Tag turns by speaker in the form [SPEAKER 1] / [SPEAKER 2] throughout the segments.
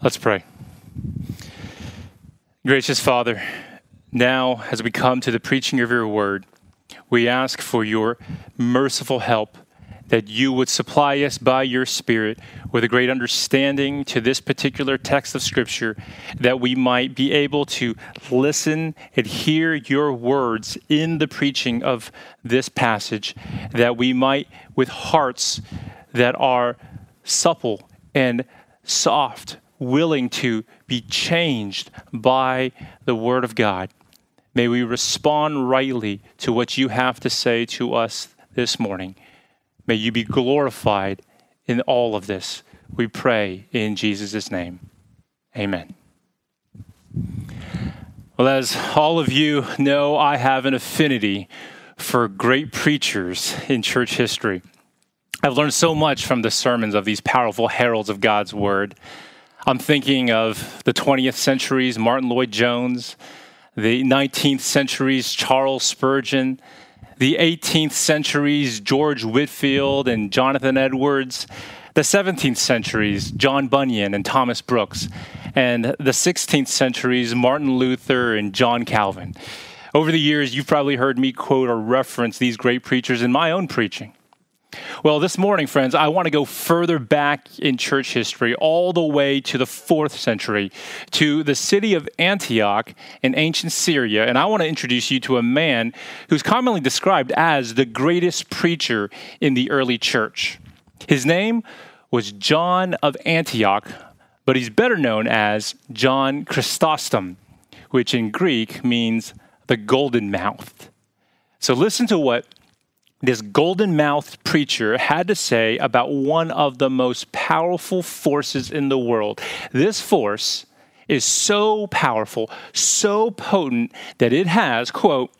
[SPEAKER 1] Let's pray. Gracious Father, now as we come to the preaching of your word, we ask for your merciful help that you would supply us by your Spirit with a great understanding to this particular text of Scripture, that we might be able to listen and hear your words in the preaching of this passage, that we might, with hearts that are supple and soft, willing to be changed by the Word of God. May we respond rightly to what you have to say to us this morning. May you be glorified in all of this. We pray in Jesus' name. Amen. Well, as all of you know, I have an affinity for great preachers in church history. I've learned so much from the sermons of these powerful heralds of God's word. I'm thinking of the 20th century's Martyn Lloyd-Jones, the 19th century's Charles Spurgeon, the 18th century's George Whitefield and Jonathan Edwards, the 17th century's John Bunyan and Thomas Brooks, and the 16th century's Martin Luther and John Calvin. Over the years, you've probably heard me quote or reference these great preachers in my own preaching. Well, this morning, friends, I want to go further back in church history, all the way to the fourth century, to the city of Antioch in ancient Syria. And I want to introduce you to a man who's commonly described as the greatest preacher in the early church. His name was John of Antioch, but he's better known as John Chrysostom, which in Greek means the golden mouthed. So listen to what this golden mouthed preacher had to say about one of the most powerful forces in the world. This force is so powerful, so potent that it has, quote,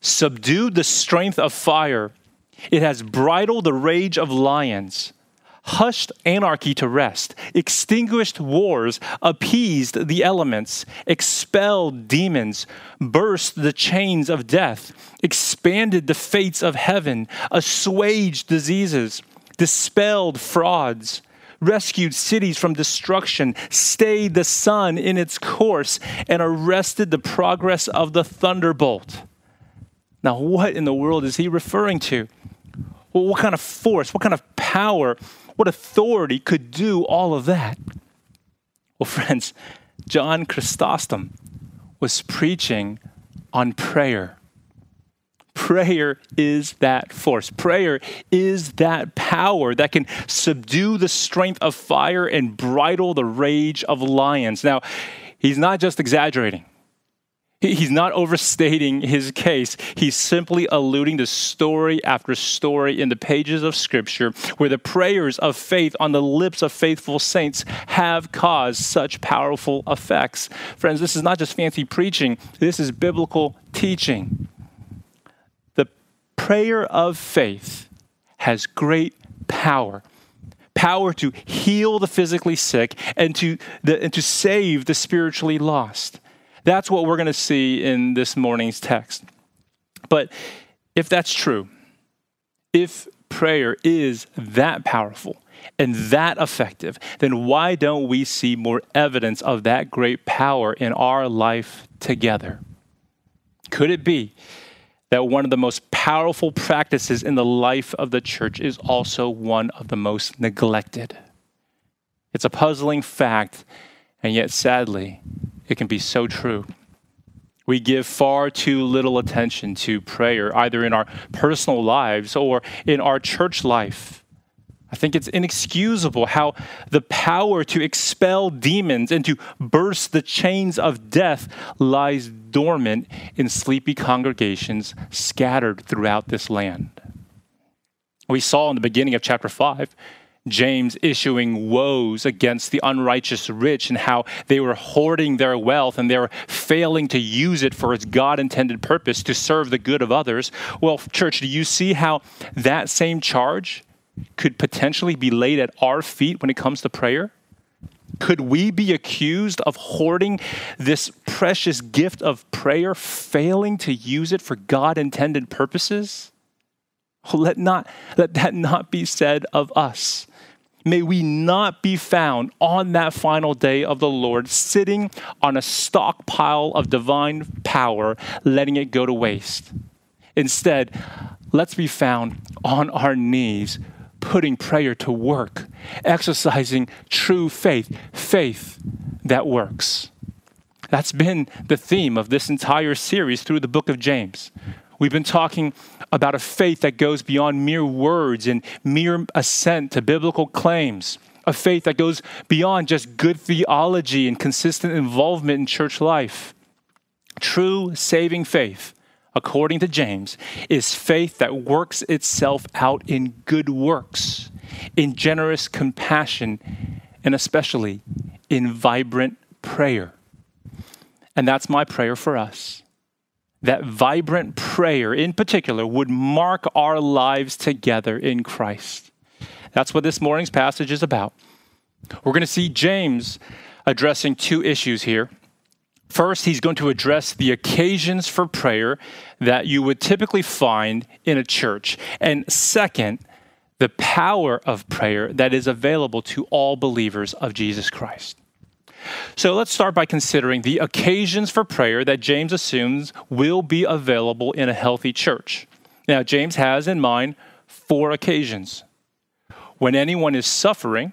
[SPEAKER 1] subdued the strength of fire. It has bridled the rage of lions hushed anarchy to rest, extinguished wars, appeased the elements, expelled demons, burst the chains of death, expanded the fates of heaven, assuaged diseases, dispelled frauds. Rescued cities from destruction, stayed the sun in its course, and arrested the progress of the thunderbolt. Now, what in the world is he referring to? What kind of force, what kind of power what authority could do all of that? Well, friends, John Chrysostom was preaching on prayer. Prayer is that force. Prayer is that power that can subdue the strength of fire and bridle the rage of lions. Now, he's not just exaggerating. He's not overstating his case. He's simply alluding to story after story in the pages of Scripture where the prayers of faith on the lips of faithful saints have caused such powerful effects. Friends, this is not just fancy preaching, this is biblical teaching. The prayer of faith has great power power to heal the physically sick and to, the, and to save the spiritually lost. That's what we're going to see in this morning's text. But if that's true, if prayer is that powerful and that effective, then why don't we see more evidence of that great power in our life together? Could it be that one of the most powerful practices in the life of the church is also one of the most neglected? It's a puzzling fact, and yet sadly, it can be so true. We give far too little attention to prayer, either in our personal lives or in our church life. I think it's inexcusable how the power to expel demons and to burst the chains of death lies dormant in sleepy congregations scattered throughout this land. We saw in the beginning of chapter 5 James issuing woes against the unrighteous rich and how they were hoarding their wealth and they were failing to use it for its God intended purpose to serve the good of others. Well, church, do you see how that same charge could potentially be laid at our feet when it comes to prayer? Could we be accused of hoarding this precious gift of prayer, failing to use it for God intended purposes? Let, not, let that not be said of us. May we not be found on that final day of the Lord sitting on a stockpile of divine power, letting it go to waste. Instead, let's be found on our knees, putting prayer to work, exercising true faith, faith that works. That's been the theme of this entire series through the book of James. We've been talking about a faith that goes beyond mere words and mere assent to biblical claims, a faith that goes beyond just good theology and consistent involvement in church life. True saving faith, according to James, is faith that works itself out in good works, in generous compassion, and especially in vibrant prayer. And that's my prayer for us that vibrant prayer in particular would mark our lives together in Christ. That's what this morning's passage is about. We're going to see James addressing two issues here. First, he's going to address the occasions for prayer that you would typically find in a church. And second, the power of prayer that is available to all believers of Jesus Christ. So let's start by considering the occasions for prayer that James assumes will be available in a healthy church. Now, James has in mind four occasions when anyone is suffering,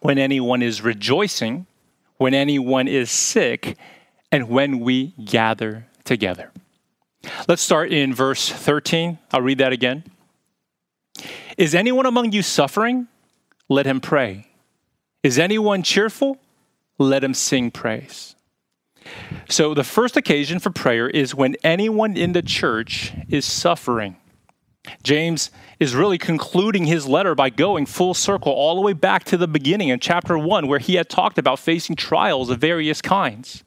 [SPEAKER 1] when anyone is rejoicing, when anyone is sick, and when we gather together. Let's start in verse 13. I'll read that again. Is anyone among you suffering? Let him pray. Is anyone cheerful? Let him sing praise. So, the first occasion for prayer is when anyone in the church is suffering. James is really concluding his letter by going full circle all the way back to the beginning in chapter 1, where he had talked about facing trials of various kinds.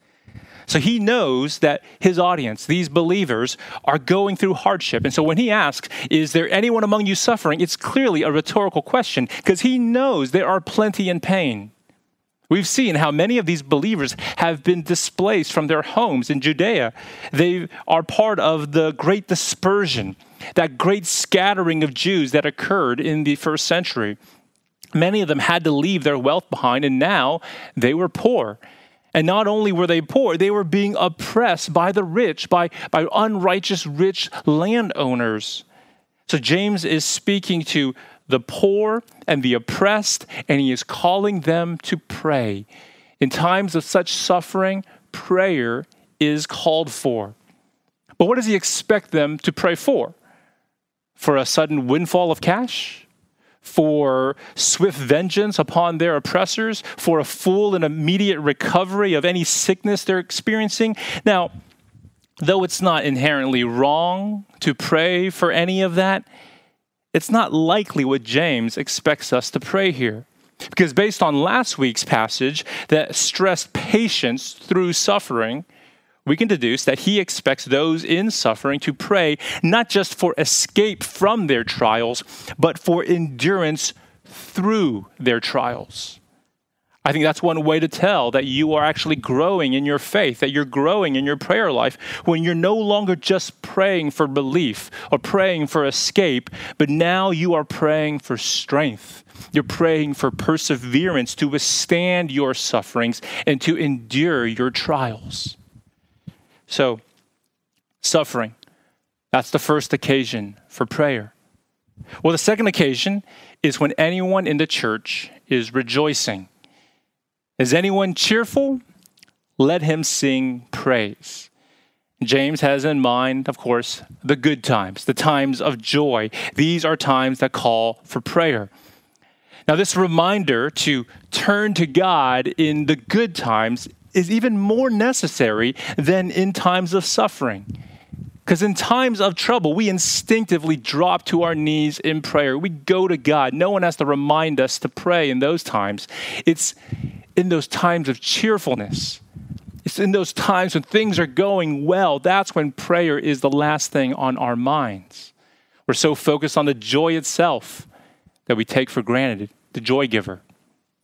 [SPEAKER 1] So he knows that his audience, these believers, are going through hardship. And so when he asks, Is there anyone among you suffering? it's clearly a rhetorical question because he knows there are plenty in pain. We've seen how many of these believers have been displaced from their homes in Judea. They are part of the great dispersion, that great scattering of Jews that occurred in the first century. Many of them had to leave their wealth behind, and now they were poor. And not only were they poor, they were being oppressed by the rich, by, by unrighteous rich landowners. So James is speaking to the poor and the oppressed, and he is calling them to pray. In times of such suffering, prayer is called for. But what does he expect them to pray for? For a sudden windfall of cash? For swift vengeance upon their oppressors? For a full and immediate recovery of any sickness they're experiencing? Now, though it's not inherently wrong to pray for any of that, it's not likely what James expects us to pray here. Because based on last week's passage that stressed patience through suffering, we can deduce that he expects those in suffering to pray not just for escape from their trials, but for endurance through their trials. I think that's one way to tell that you are actually growing in your faith, that you're growing in your prayer life when you're no longer just praying for belief or praying for escape, but now you are praying for strength. You're praying for perseverance to withstand your sufferings and to endure your trials. So, suffering, that's the first occasion for prayer. Well, the second occasion is when anyone in the church is rejoicing. Is anyone cheerful? Let him sing praise. James has in mind, of course, the good times, the times of joy. These are times that call for prayer. Now, this reminder to turn to God in the good times is even more necessary than in times of suffering. Because in times of trouble, we instinctively drop to our knees in prayer. We go to God. No one has to remind us to pray in those times. It's, in those times of cheerfulness. It's in those times when things are going well. That's when prayer is the last thing on our minds. We're so focused on the joy itself that we take for granted the joy giver.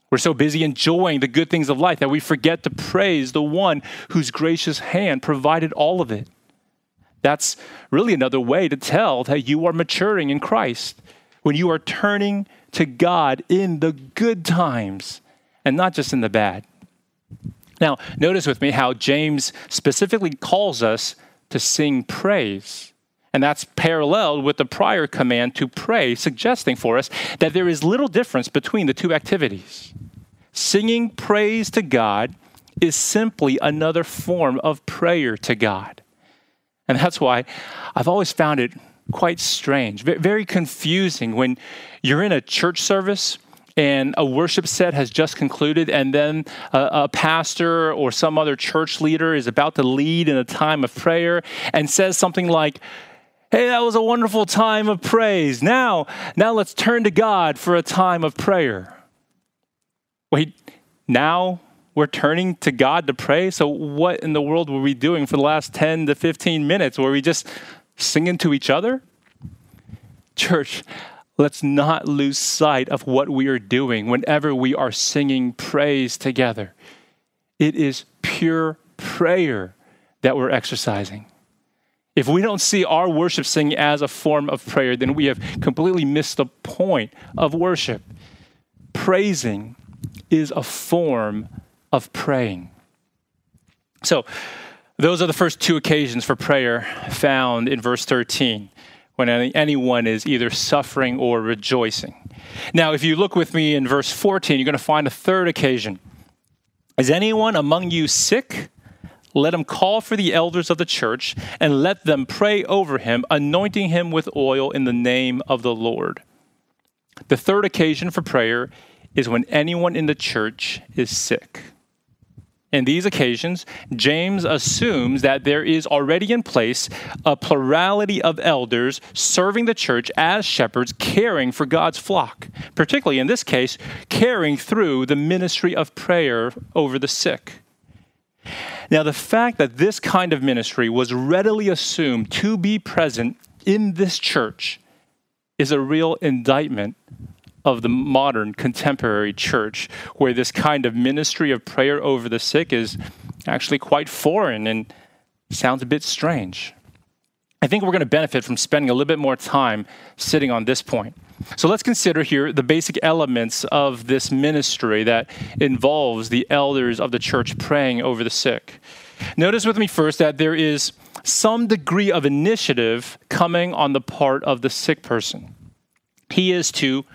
[SPEAKER 1] We're so busy enjoying the good things of life that we forget to praise the one whose gracious hand provided all of it. That's really another way to tell that you are maturing in Christ when you are turning to God in the good times and not just in the bad. Now, notice with me how James specifically calls us to sing praise. And that's paralleled with the prior command to pray, suggesting for us that there is little difference between the two activities. Singing praise to God is simply another form of prayer to God. And that's why I've always found it quite strange, very confusing when you're in a church service and a worship set has just concluded, and then a, a, pastor or some other church leader is about to lead in a time of prayer and says something like, Hey, that was a wonderful time of praise. Now, now let's turn to God for a time of prayer. Wait, now we're turning to God to pray? So, what in the world were we doing for the last 10 to 15 minutes? Were we just singing to each other? Church, let's not lose sight of what we are doing whenever we are singing praise together. It is pure prayer that we're exercising. If we don't see our worship singing as a form of prayer, then we have completely missed the point of worship. Praising is a form of praying. So, those are the first two occasions for prayer found in verse 13 when anyone is either suffering or rejoicing. Now, if you look with me in verse 14, you're going to find a third occasion. Is anyone among you sick? Let him call for the elders of the church and let them pray over him, anointing him with oil in the name of the Lord. The third occasion for prayer is when anyone in the church is sick. In these occasions, James assumes that there is already in place a plurality of elders serving the church as shepherds, caring for God's flock, particularly in this case, caring through the ministry of prayer over the sick. Now, the fact that this kind of ministry was readily assumed to be present in this church is a real indictment of the modern contemporary church, where this kind of ministry of prayer over the sick is actually quite foreign and sounds a bit strange. I think we're going to benefit from spending a little bit more time sitting on this point. So let's consider here the basic elements of this ministry that involves the elders of the church praying over the sick. Notice with me first that there is some degree of initiative coming on the part of the sick person. He is to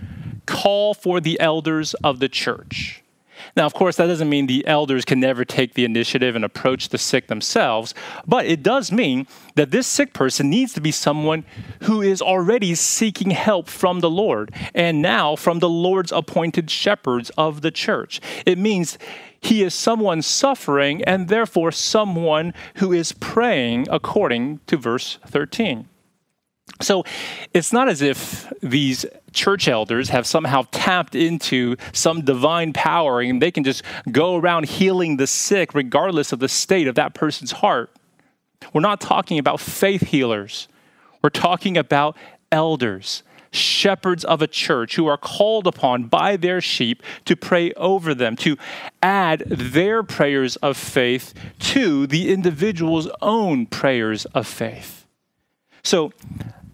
[SPEAKER 1] call for the elders of the church. Now, of course, that doesn't mean the elders can never take the initiative and approach the sick themselves, but it does mean that this sick person needs to be someone who is already seeking help from the Lord and now from the Lord's appointed shepherds of the church. It means he is someone suffering and therefore someone who is praying according to verse 13. So it's not as if these church elders have somehow tapped into some divine power and they can just go around healing the sick regardless of the state of that person's heart. We're not talking about faith healers. We're talking about elders, shepherds of a church who are called upon by their sheep to pray over them, to add their prayers of faith to the individual's own prayers of faith. So,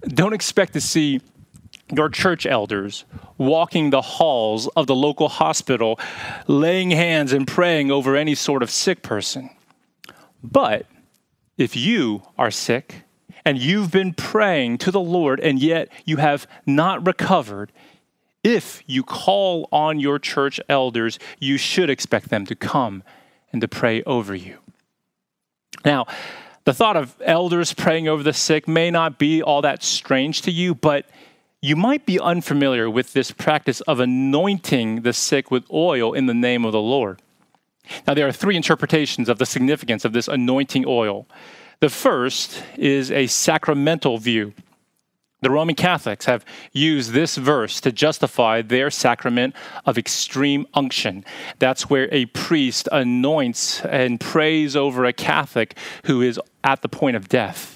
[SPEAKER 1] don't expect to see your church elders walking the halls of the local hospital, laying hands and praying over any sort of sick person. But if you are sick and you've been praying to the Lord and yet you have not recovered, if you call on your church elders, you should expect them to come and to pray over you. Now, the thought of elders praying over the sick may not be all that strange to you, but you might be unfamiliar with this practice of anointing the sick with oil in the name of the Lord. Now, there are three interpretations of the significance of this anointing oil. The first is a sacramental view. The Roman Catholics have used this verse to justify their sacrament of extreme unction. That's where a priest anoints and prays over a Catholic who is at the point of death.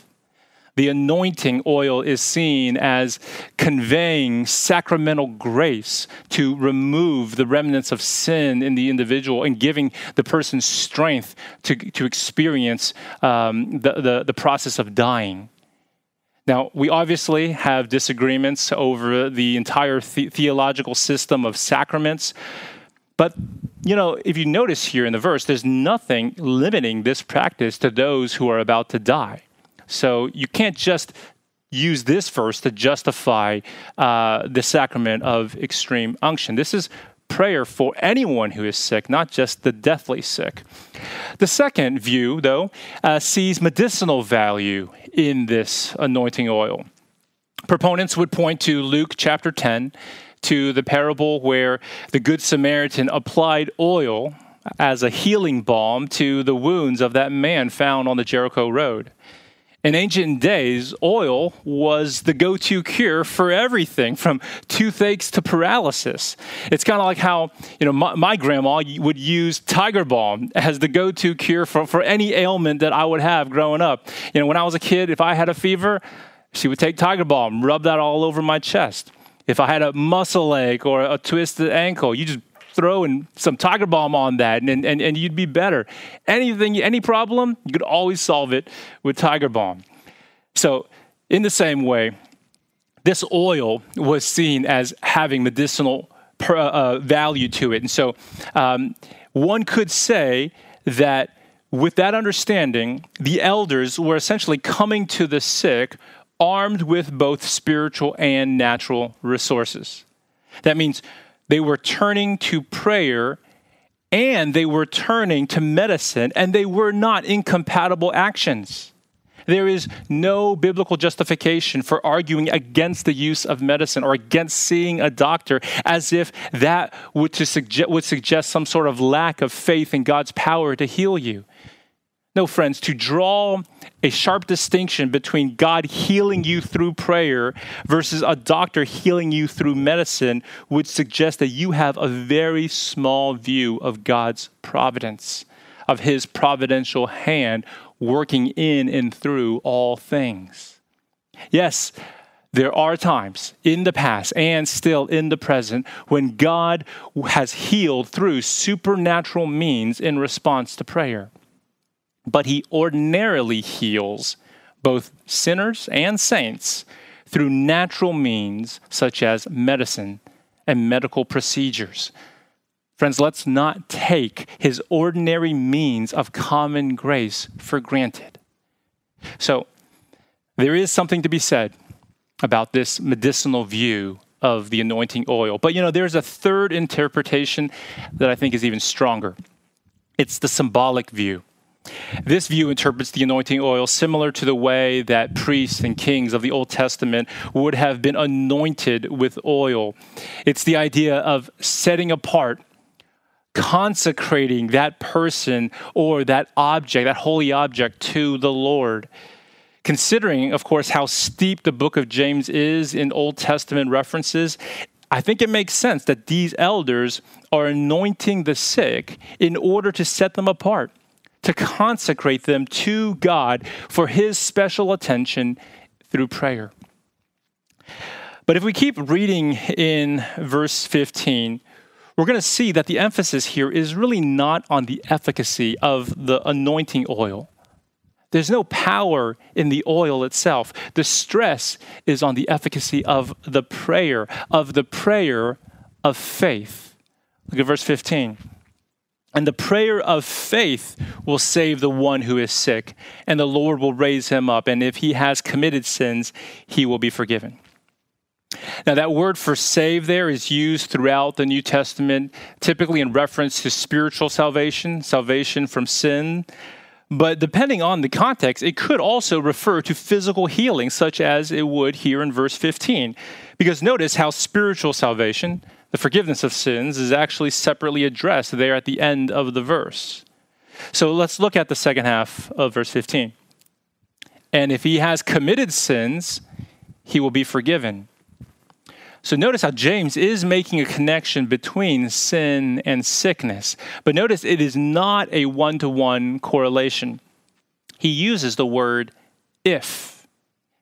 [SPEAKER 1] The anointing oil is seen as conveying sacramental grace to remove the remnants of sin in the individual and giving the person strength to, to experience um, the, the, the process of dying. Now, we obviously have disagreements over the entire the- theological system of sacraments, but you know, if you notice here in the verse, there's nothing limiting this practice to those who are about to die. So you can't just use this verse to justify uh, the sacrament of extreme unction. This is prayer for anyone who is sick, not just the deathly sick. The second view, though, uh, sees medicinal value in this anointing oil. Proponents would point to Luke chapter 10, to the parable where the Good Samaritan applied oil as a healing balm to the wounds of that man found on the Jericho road. In ancient days, oil was the go to cure for everything from toothaches to paralysis. It's kind of like how you know, my, my, grandma would use tiger balm as the go to cure for, for any ailment that I would have growing up. You know, when I was a kid, if I had a fever, she would take tiger balm, rub that all over my chest. If I had a muscle ache or a twisted ankle, you just throw in some tiger balm on that and, and, and you'd be better. Anything, any problem, you could always solve it with tiger balm. So, in the same way, this oil was seen as having medicinal uh, uh, value to it. And so, um, one could say that with that understanding, the elders were essentially coming to the sick armed with both spiritual and natural resources. That means they were turning to prayer and they were turning to medicine, and they were not incompatible actions. There is no biblical justification for arguing against the use of medicine or against seeing a doctor as if that would, suggest, would suggest some sort of lack of faith in God's power to heal you. No, friends, to draw a sharp distinction between God healing you through prayer versus a doctor healing you through medicine would suggest that you have a very small view of God's providence, of His providential hand working in and through all things. Yes, there are times in the past and still in the present when God has healed through supernatural means in response to prayer but he ordinarily heals both sinners and saints through natural means such as medicine and medical procedures. Friends, let's not take his ordinary means of common grace for granted. So, there is something to be said about this medicinal view of the anointing oil. But you know, there's a third interpretation that I think is even stronger. It's the symbolic view. This view interprets the anointing oil similar to the way that priests and kings of the Old Testament would have been anointed with oil. It's the idea of setting apart, consecrating that person or that object, that holy object, to the Lord. Considering, of course, how steep the book of James is in Old Testament references, I think it makes sense that these elders are anointing the sick in order to set them apart to consecrate them to God for His special attention through prayer. But if we keep reading in verse 15, we're going to see that the emphasis here is really not on the efficacy of the anointing oil. There's no power in the oil itself. The stress is on the efficacy of the prayer, of the prayer of faith. Look at verse 15. And the prayer of faith will save the one who is sick, and the Lord will raise him up. And if he has committed sins, he will be forgiven. Now, that word for save there is used throughout the New Testament, typically in reference to spiritual salvation, salvation from sin. But depending on the context, it could also refer to physical healing, such as it would here in verse 15. Because notice how spiritual salvation, the forgiveness of sins is actually separately addressed there at the end of the verse. So let's look at the second half of verse 15. And if he has committed sins, he will be forgiven. So notice how James is making a connection between sin and sickness. But notice it is not a one to one correlation. He uses the word if,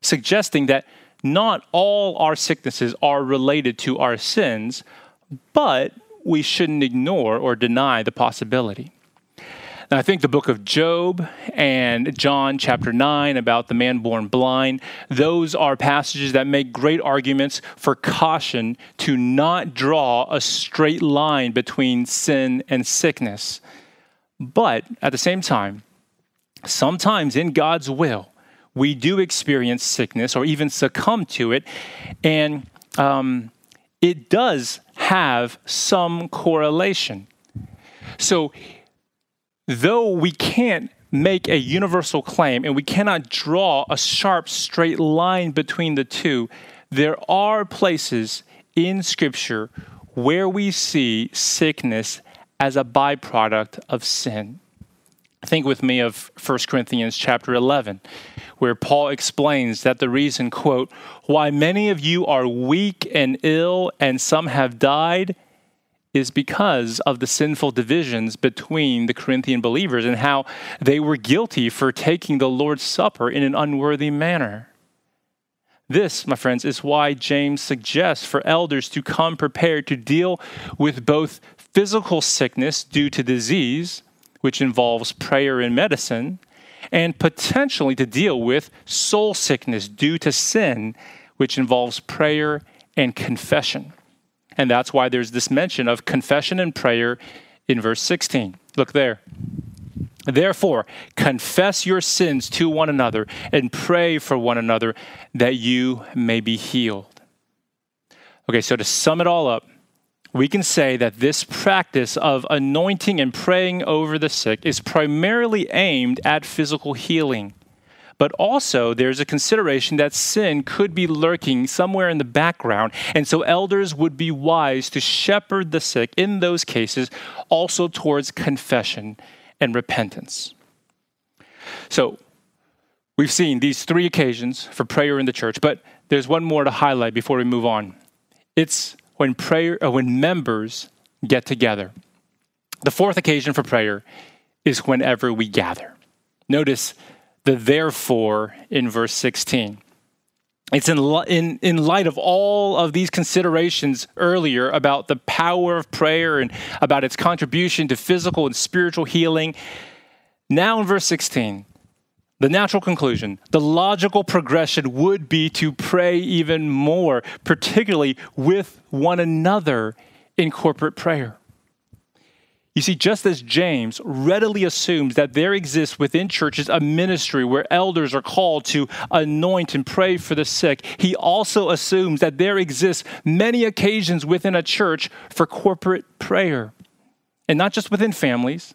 [SPEAKER 1] suggesting that not all our sicknesses are related to our sins, but we shouldn't ignore or deny the possibility. And I think the book of Job and John chapter 9 about the man born blind, those are passages that make great arguments for caution to not draw a straight line between sin and sickness. But at the same time, sometimes in God's will, we do experience sickness or even succumb to it. And um, it does have some correlation. So though we can't make a universal claim and we cannot draw a sharp, straight line between the two, there are places in Scripture where we see sickness as a byproduct of sin. Think with me of 1 Corinthians chapter 11, where Paul explains that the reason, quote, why many of you are weak and ill and some have died is because of the sinful divisions between the Corinthian believers and how they were guilty for taking the Lord's Supper in an unworthy manner. This, my friends, is why James suggests for elders to come prepared to deal with both physical sickness due to disease, which involves prayer and medicine, and potentially to deal with soul sickness due to sin, which involves prayer and confession. And that's why there's this mention of confession and prayer in verse 16. Look there. Therefore, confess your sins to one another and pray for one another that you may be healed. Okay, so to sum it all up, we can say that this practice of anointing and praying over the sick is primarily aimed at physical healing. But also, there's a consideration that sin could be lurking somewhere in the background. And so, elders would be wise to shepherd the sick in those cases also towards confession and repentance. So, we've seen these three occasions for prayer in the church, but there's one more to highlight before we move on. It's when prayer uh, when members get together. The fourth occasion for prayer is whenever we gather. Notice the therefore in verse 16. It's in, in, in light of all of these considerations earlier about the power of prayer and about its contribution to physical and spiritual healing. Now, in verse 16, the natural conclusion, the logical progression would be to pray even more, particularly with one another in corporate prayer. You see, just as James readily assumes that there exists within churches a ministry where elders are called to anoint and pray for the sick, he also assumes that there exists many occasions within a church for corporate prayer. And not just within families,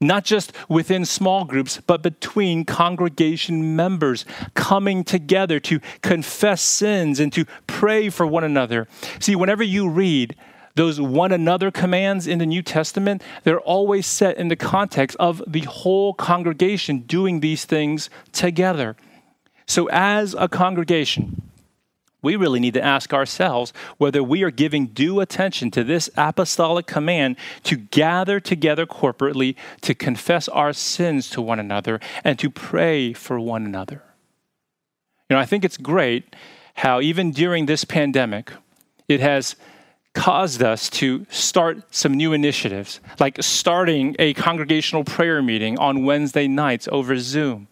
[SPEAKER 1] not just within small groups, but between congregation members coming together to confess sins and to pray for one another. See, whenever you read those one another commands in the New Testament, they're always set in the context of the whole congregation doing these things together. So, as a congregation, we really need to ask ourselves whether we are giving due attention to this apostolic command to gather together corporately to confess our sins to one another and to pray for one another. You know, I think it's great how even during this pandemic, it has caused us to start some new initiatives, like starting a congregational prayer meeting on Wednesday nights over Zoom.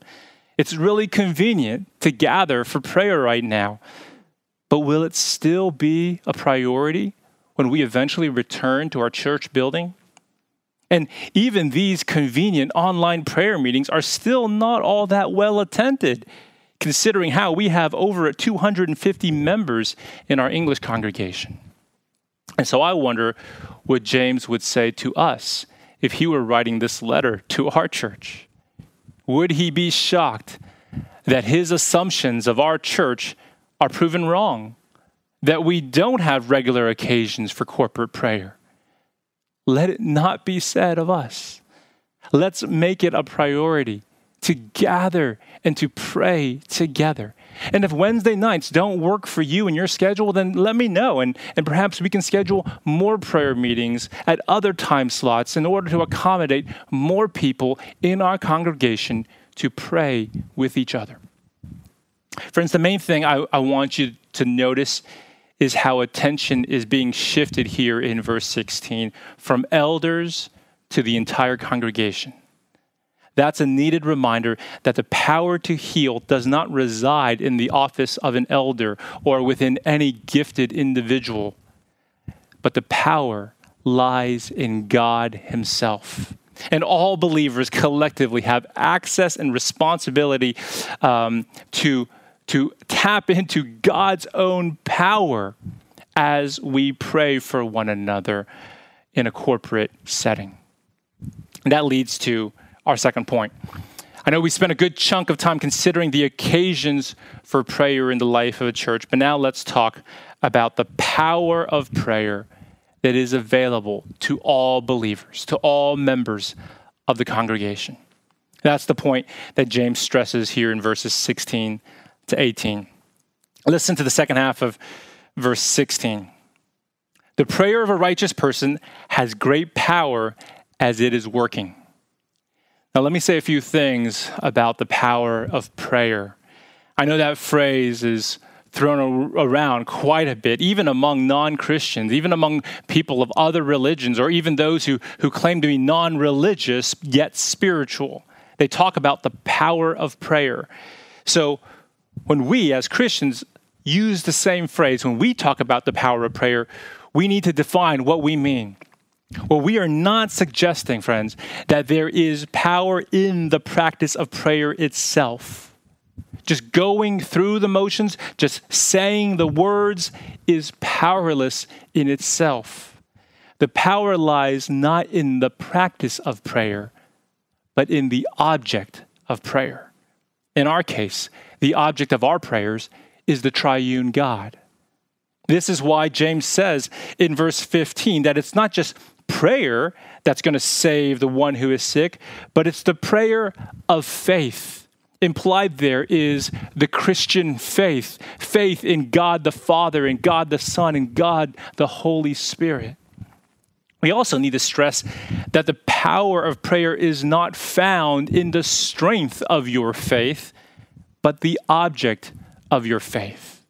[SPEAKER 1] It's really convenient to gather for prayer right now, but will it still be a priority when we eventually return to our church building? And even these convenient online prayer meetings are still not all that well attended, considering how we have over 250 members in our English congregation. And so I wonder what James would say to us if he were writing this letter to our church. Would he be shocked that his assumptions of our church are proven wrong? That we don't have regular occasions for corporate prayer? Let it not be said of us. Let's make it a priority to gather and to pray together. And if Wednesday nights don't work for you and your schedule, then let me know. And, and perhaps we can schedule more prayer meetings at other time slots in order to accommodate more people in our congregation to pray with each other. Friends, the main thing I, I want you to notice is how attention is being shifted here in verse 16 from elders to the entire congregation. that's a needed reminder that the power to heal does not reside in the office of an elder or within any gifted individual, but the power lies in God Himself. And all believers collectively have access and responsibility um, to, to tap into God's own power as we pray for one another in a corporate setting. And that leads to our second point. I know we spent a good chunk of time considering the occasions for prayer in the life of a church, but now let's talk about the power of prayer that is available to all believers, to all members of the congregation. That's the point that James stresses here in verses 16 to 18. Listen to the second half of verse 16. The prayer of a righteous person has great power as it is working. Now, let me say a few things about the power of prayer. I know that phrase is thrown around quite a bit, even among non Christians, even among people of other religions, or even those who, who claim to be non religious yet spiritual. They talk about the power of prayer. So, when we as Christians use the same phrase, when we talk about the power of prayer, we need to define what we mean. Well, we are not suggesting, friends, that there is power in the practice of prayer itself. Just going through the motions, just saying the words, is powerless in itself. The power lies not in the practice of prayer, but in the object of prayer. In our case, the object of our prayers is the triune God. This is why James says in verse 15 that it's not just prayer that's going to save the one who is sick, but it's the prayer of faith. Implied there is the Christian faith faith in God the Father, in God the Son, in God the Holy Spirit. We also need to stress that the power of prayer is not found in the strength of your faith, but the object of your faith.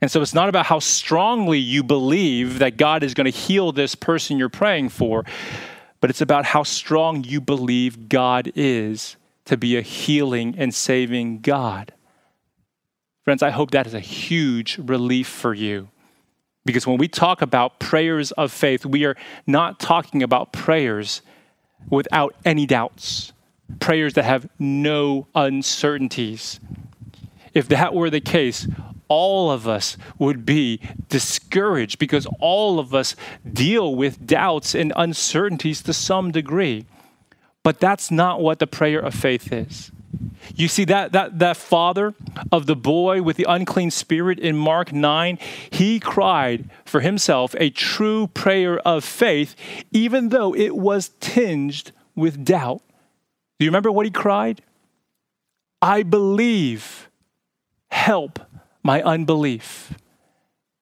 [SPEAKER 1] And so it's not about how strongly you believe that God is going to heal this person you're praying for, but it's about how strong you believe God is to be a healing and saving God. Friends, I hope that is a huge relief for you. Because when we talk about prayers of faith, we are not talking about prayers without any doubts, prayers that have no uncertainties. If that were the case, all of us would be discouraged because all of us deal with doubts and uncertainties to some degree. But that's not what the prayer of faith is. You see that that that father of the boy with the unclean spirit in Mark 9, he cried for himself a true prayer of faith even though it was tinged with doubt. Do you remember what he cried? I believe. Help my unbelief.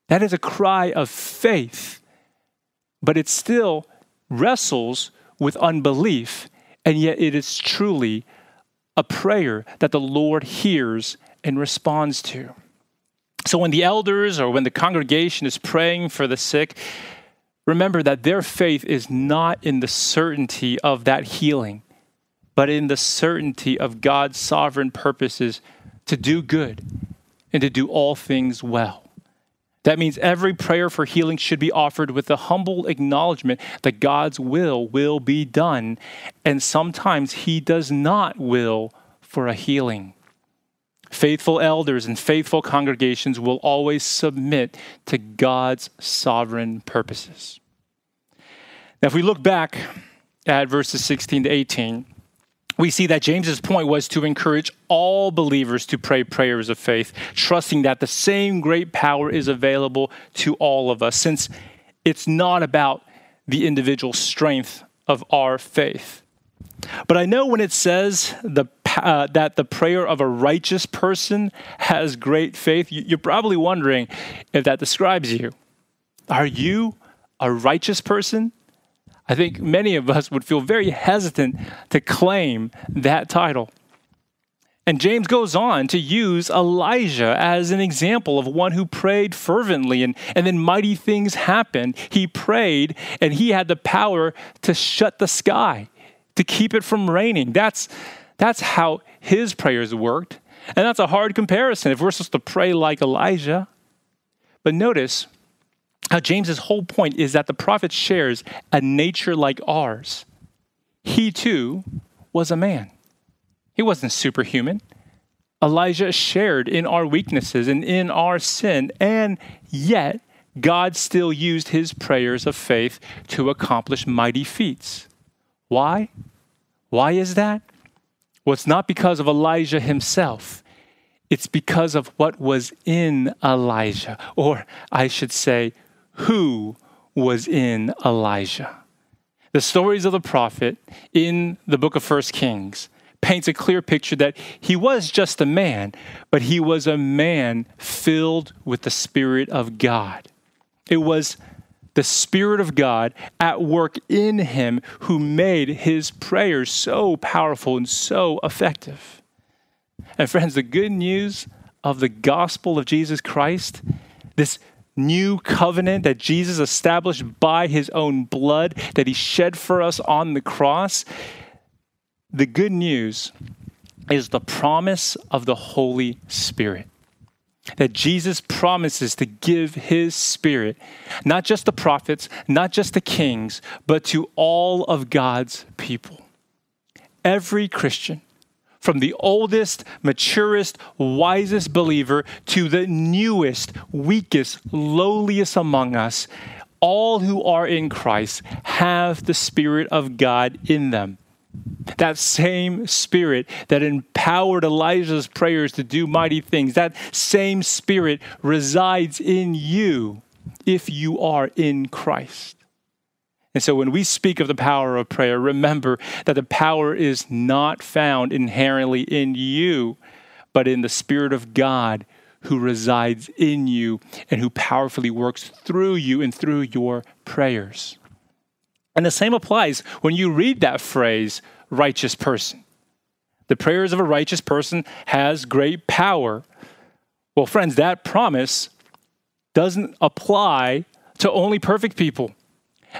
[SPEAKER 1] That is a cry of faith, but it still wrestles with unbelief, and yet it is truly a prayer that the Lord hears and responds to. So when the elders or when the congregation is praying for the sick, remember that their faith is not in the certainty of that healing, but in the certainty of God's sovereign purposes to do good and to do all things well. That means every prayer for healing should be offered with the humble acknowledgement that God's will will be done, and sometimes He does not will for a healing. Faithful elders and faithful congregations will always submit to God's sovereign purposes. Now, if we look back at verses 16 to 18, we see that James's point was to encourage all believers to pray prayers of faith, trusting that the same great power is available to all of us, since it's not about the individual strength of our faith. But I know when it says the, uh, that the prayer of a righteous person has great faith, you're probably wondering if that describes you. Are you a righteous person? I think many of us would feel very hesitant to claim that title. And James goes on to use Elijah as an example of one who prayed fervently and, and then mighty things happened. He prayed and he had the power to shut the sky. to keep it from raining. That's, that's how his prayers worked. And that's a hard comparison if we're supposed to pray like Elijah. But notice how James's whole point is that the prophet shares a nature like ours. He too was a man. He wasn't superhuman. Elijah shared in our weaknesses and in our sin, and yet God still used his prayers of faith to accomplish mighty feats. Why? Why is that? Well, it's not because of Elijah himself. It's because of what was in Elijah, or I should say, who was in Elijah. The stories of the prophet in the book of First Kings paints a clear picture that he was just a man, but he was a man filled with the Spirit of God. It was the Spirit of God at work in him who made his prayers so powerful and so effective. And friends, the good news of the gospel of Jesus Christ, this new covenant that Jesus established by his own blood that he shed for us on the cross, the good news is the promise of the Holy Spirit. That Jesus promises to give his spirit, not just the prophets, not just the kings, but to all of God's people. Every Christian, from the oldest, maturest, wisest believer to the newest, weakest, lowliest among us, all who are in Christ have the Spirit of God in them. That same spirit that empowered Elijah's prayers to do mighty things, that same spirit resides in you if you are in Christ. And so when we speak of the power of prayer, remember that the power is not found inherently in you, but in the Spirit of God who resides in you and who powerfully works through you and through your prayers. And the same applies when you read that phrase, righteous person. The prayers of a righteous person has great power. Well, friends, that promise doesn't apply to only perfect people.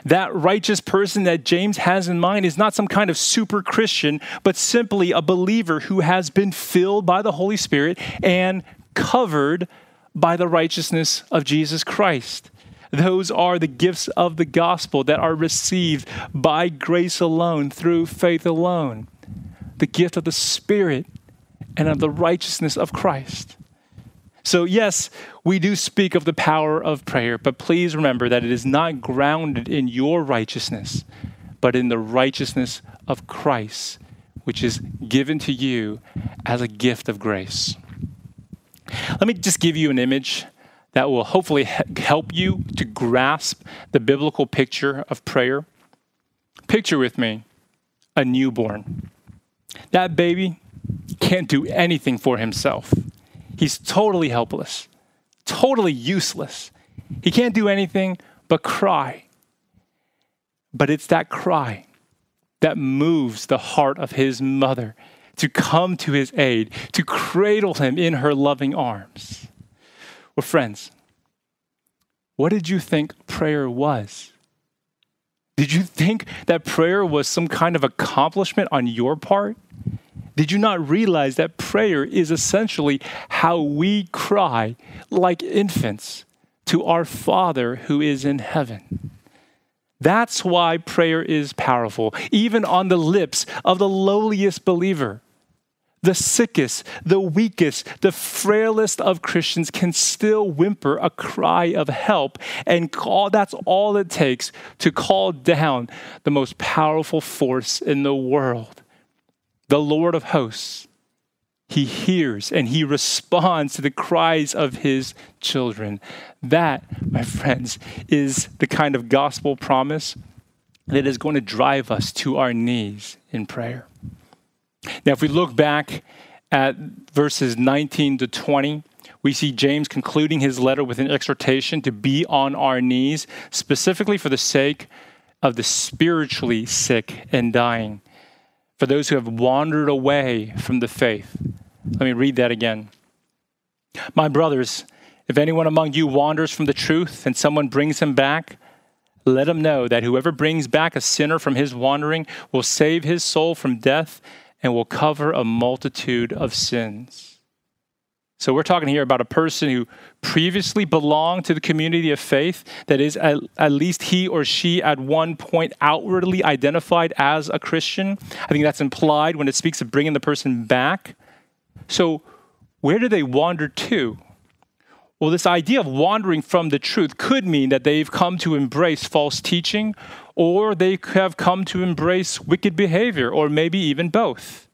[SPEAKER 1] That righteous person that James has in mind is not some kind of super Christian, but simply a believer who has been filled by the Holy Spirit and covered by the righteousness of Jesus Christ. Those are the gifts of the gospel that are received by grace alone, through faith alone. The gift of the Spirit and of the righteousness of Christ. So, yes, we do speak of the power of prayer, but please remember that it is not grounded in your righteousness, but in the righteousness of Christ, which is given to you as a gift of grace. Let me just give you an image that will hopefully help you to grasp the biblical picture of prayer. Picture with me a newborn. That baby can't do anything for himself. He's totally helpless, totally useless. He can't do anything but cry. But it's that cry that moves the heart of his mother to come to his aid, to cradle him in her loving arms. Well, friends, what did you think prayer was? Did you think that prayer was some kind of accomplishment on your part? Did you not realize that prayer is essentially how we cry like infants to our Father who is in heaven? That's why prayer is powerful, even on the lips of the lowliest believer. The sickest, the weakest, the frailest of Christians can still whimper a cry of help and call that's all it takes to call down the most powerful force in the world the Lord of hosts. He hears and he responds to the cries of his children. That, my friends, is the kind of gospel promise that is going to drive us to our knees in prayer. Now, if we look back at verses 19 to 20, we see James concluding his letter with an exhortation to be on our knees, specifically for the sake of the spiritually sick and dying for those who have wandered away from the faith. Let me read that again. My brothers, if anyone among you wanders from the truth and someone brings him back, let him know that whoever brings back a sinner from his wandering will save his soul from death and will cover a multitude of sins. So we're talking here about a person who previously belonged to the community of faith, that is, at, at, least he or she at one point outwardly identified as a Christian. I think that's implied when it speaks of bringing the person back. So, where do they wander to? Well, this idea of wandering from the truth could mean that they've come to embrace false teaching, or they have come to embrace wicked behavior, or maybe even both.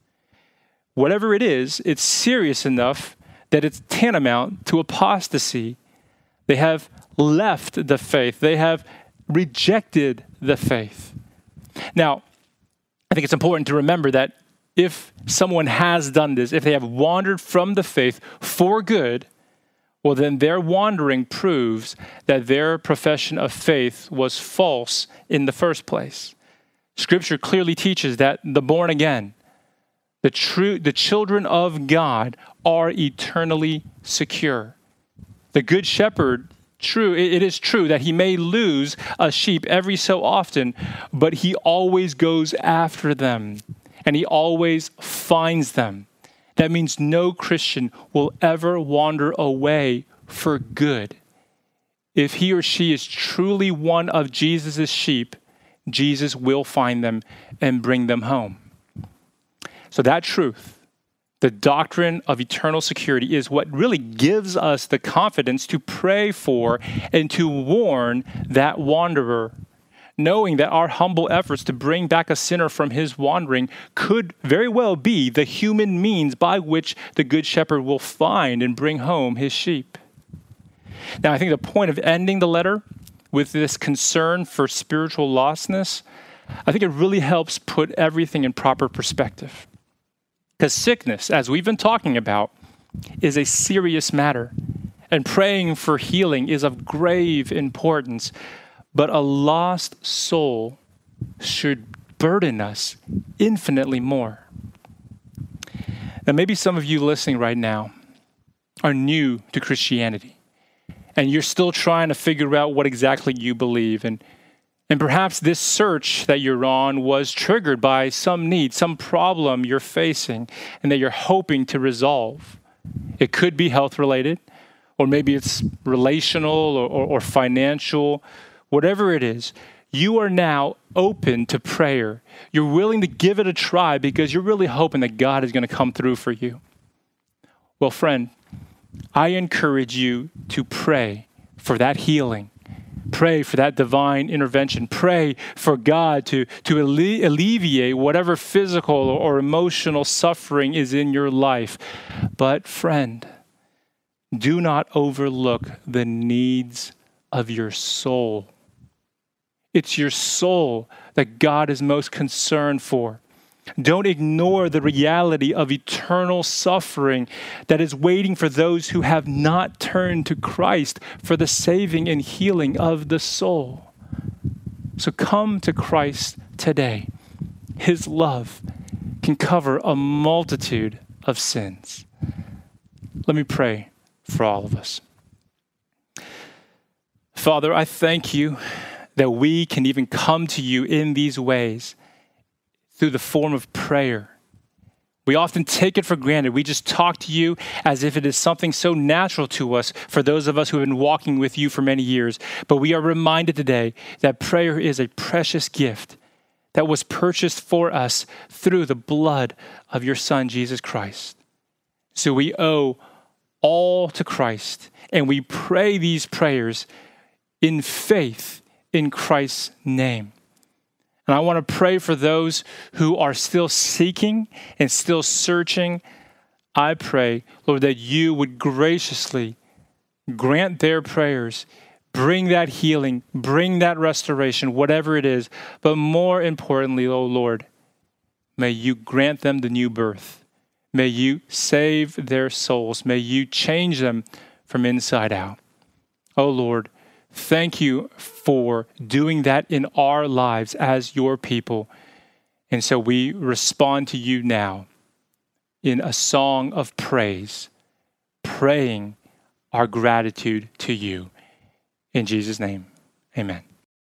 [SPEAKER 1] Whatever it is, it's serious enough that it's tantamount to apostasy. They have left the faith, they have rejected the faith. Now, I think it's important to remember that if someone has done this, if they have wandered from the faith for good, well, then their wandering proves that their profession of faith was false in the first place. Scripture clearly teaches that the born again, the true the children of God are eternally secure. The good shepherd true it is true that he may lose a sheep every so often but he always goes after them and he always finds them. That means no christian will ever wander away for good. If he or she is truly one of jesus' sheep jesus will find them and bring them home. So, that truth, the doctrine of eternal security, is what really gives us the confidence to pray for and to warn that wanderer, knowing that our humble efforts to bring back a sinner from his wandering could very well be the human means by which the Good Shepherd will find and bring home his sheep. Now, I think the point of ending the letter with this concern for spiritual lostness, I think it really helps put everything in proper perspective. Because sickness, as we've been talking about, is a serious matter. And praying for healing is of grave importance. But a lost soul should burden us infinitely more. Now, maybe some of you listening right now are new to Christianity and you're still trying to figure out what exactly you believe. And and perhaps this search that you're on was triggered by some need, some problem you're facing, and that you're hoping to resolve. It could be health related, or maybe it's relational or, or, or financial, whatever it is. You are now open to prayer. You're willing to give it a try because you're really hoping that God is going to come through for you. Well, friend, I encourage you to pray for that healing Pray for that divine intervention. Pray for God to, to alle- alleviate whatever physical or emotional suffering is in your life. But, friend, do not overlook the needs of your soul. It's your soul that God is most concerned for. Don't ignore the reality of eternal suffering that is waiting for those who have not turned to Christ for the saving and healing of the soul. So come to Christ today. His love can cover a multitude of sins. Let me pray for all of us. Father, I thank you that we can even come to you in these ways through the form of prayer. We often take it for granted. We just talk to you as if it is something so natural to us for those of us who have been walking with you for many years. But we are reminded today that prayer is a precious gift that was purchased for us through the blood of your Son, Jesus Christ. So we owe all to Christ, and we pray these prayers in faith in Christ's name. And I want to pray for those who are still seeking and still searching. I pray, Lord, that you would graciously grant their prayers, bring that healing, bring that restoration, whatever it is. But more importantly, oh Lord, may you grant them the new birth. May you save their souls. May you change them from inside out. Oh Lord, Thank you for doing that in our lives as your people. And so we respond to you now in a song of praise, praying our gratitude to you. In Jesus' name, amen.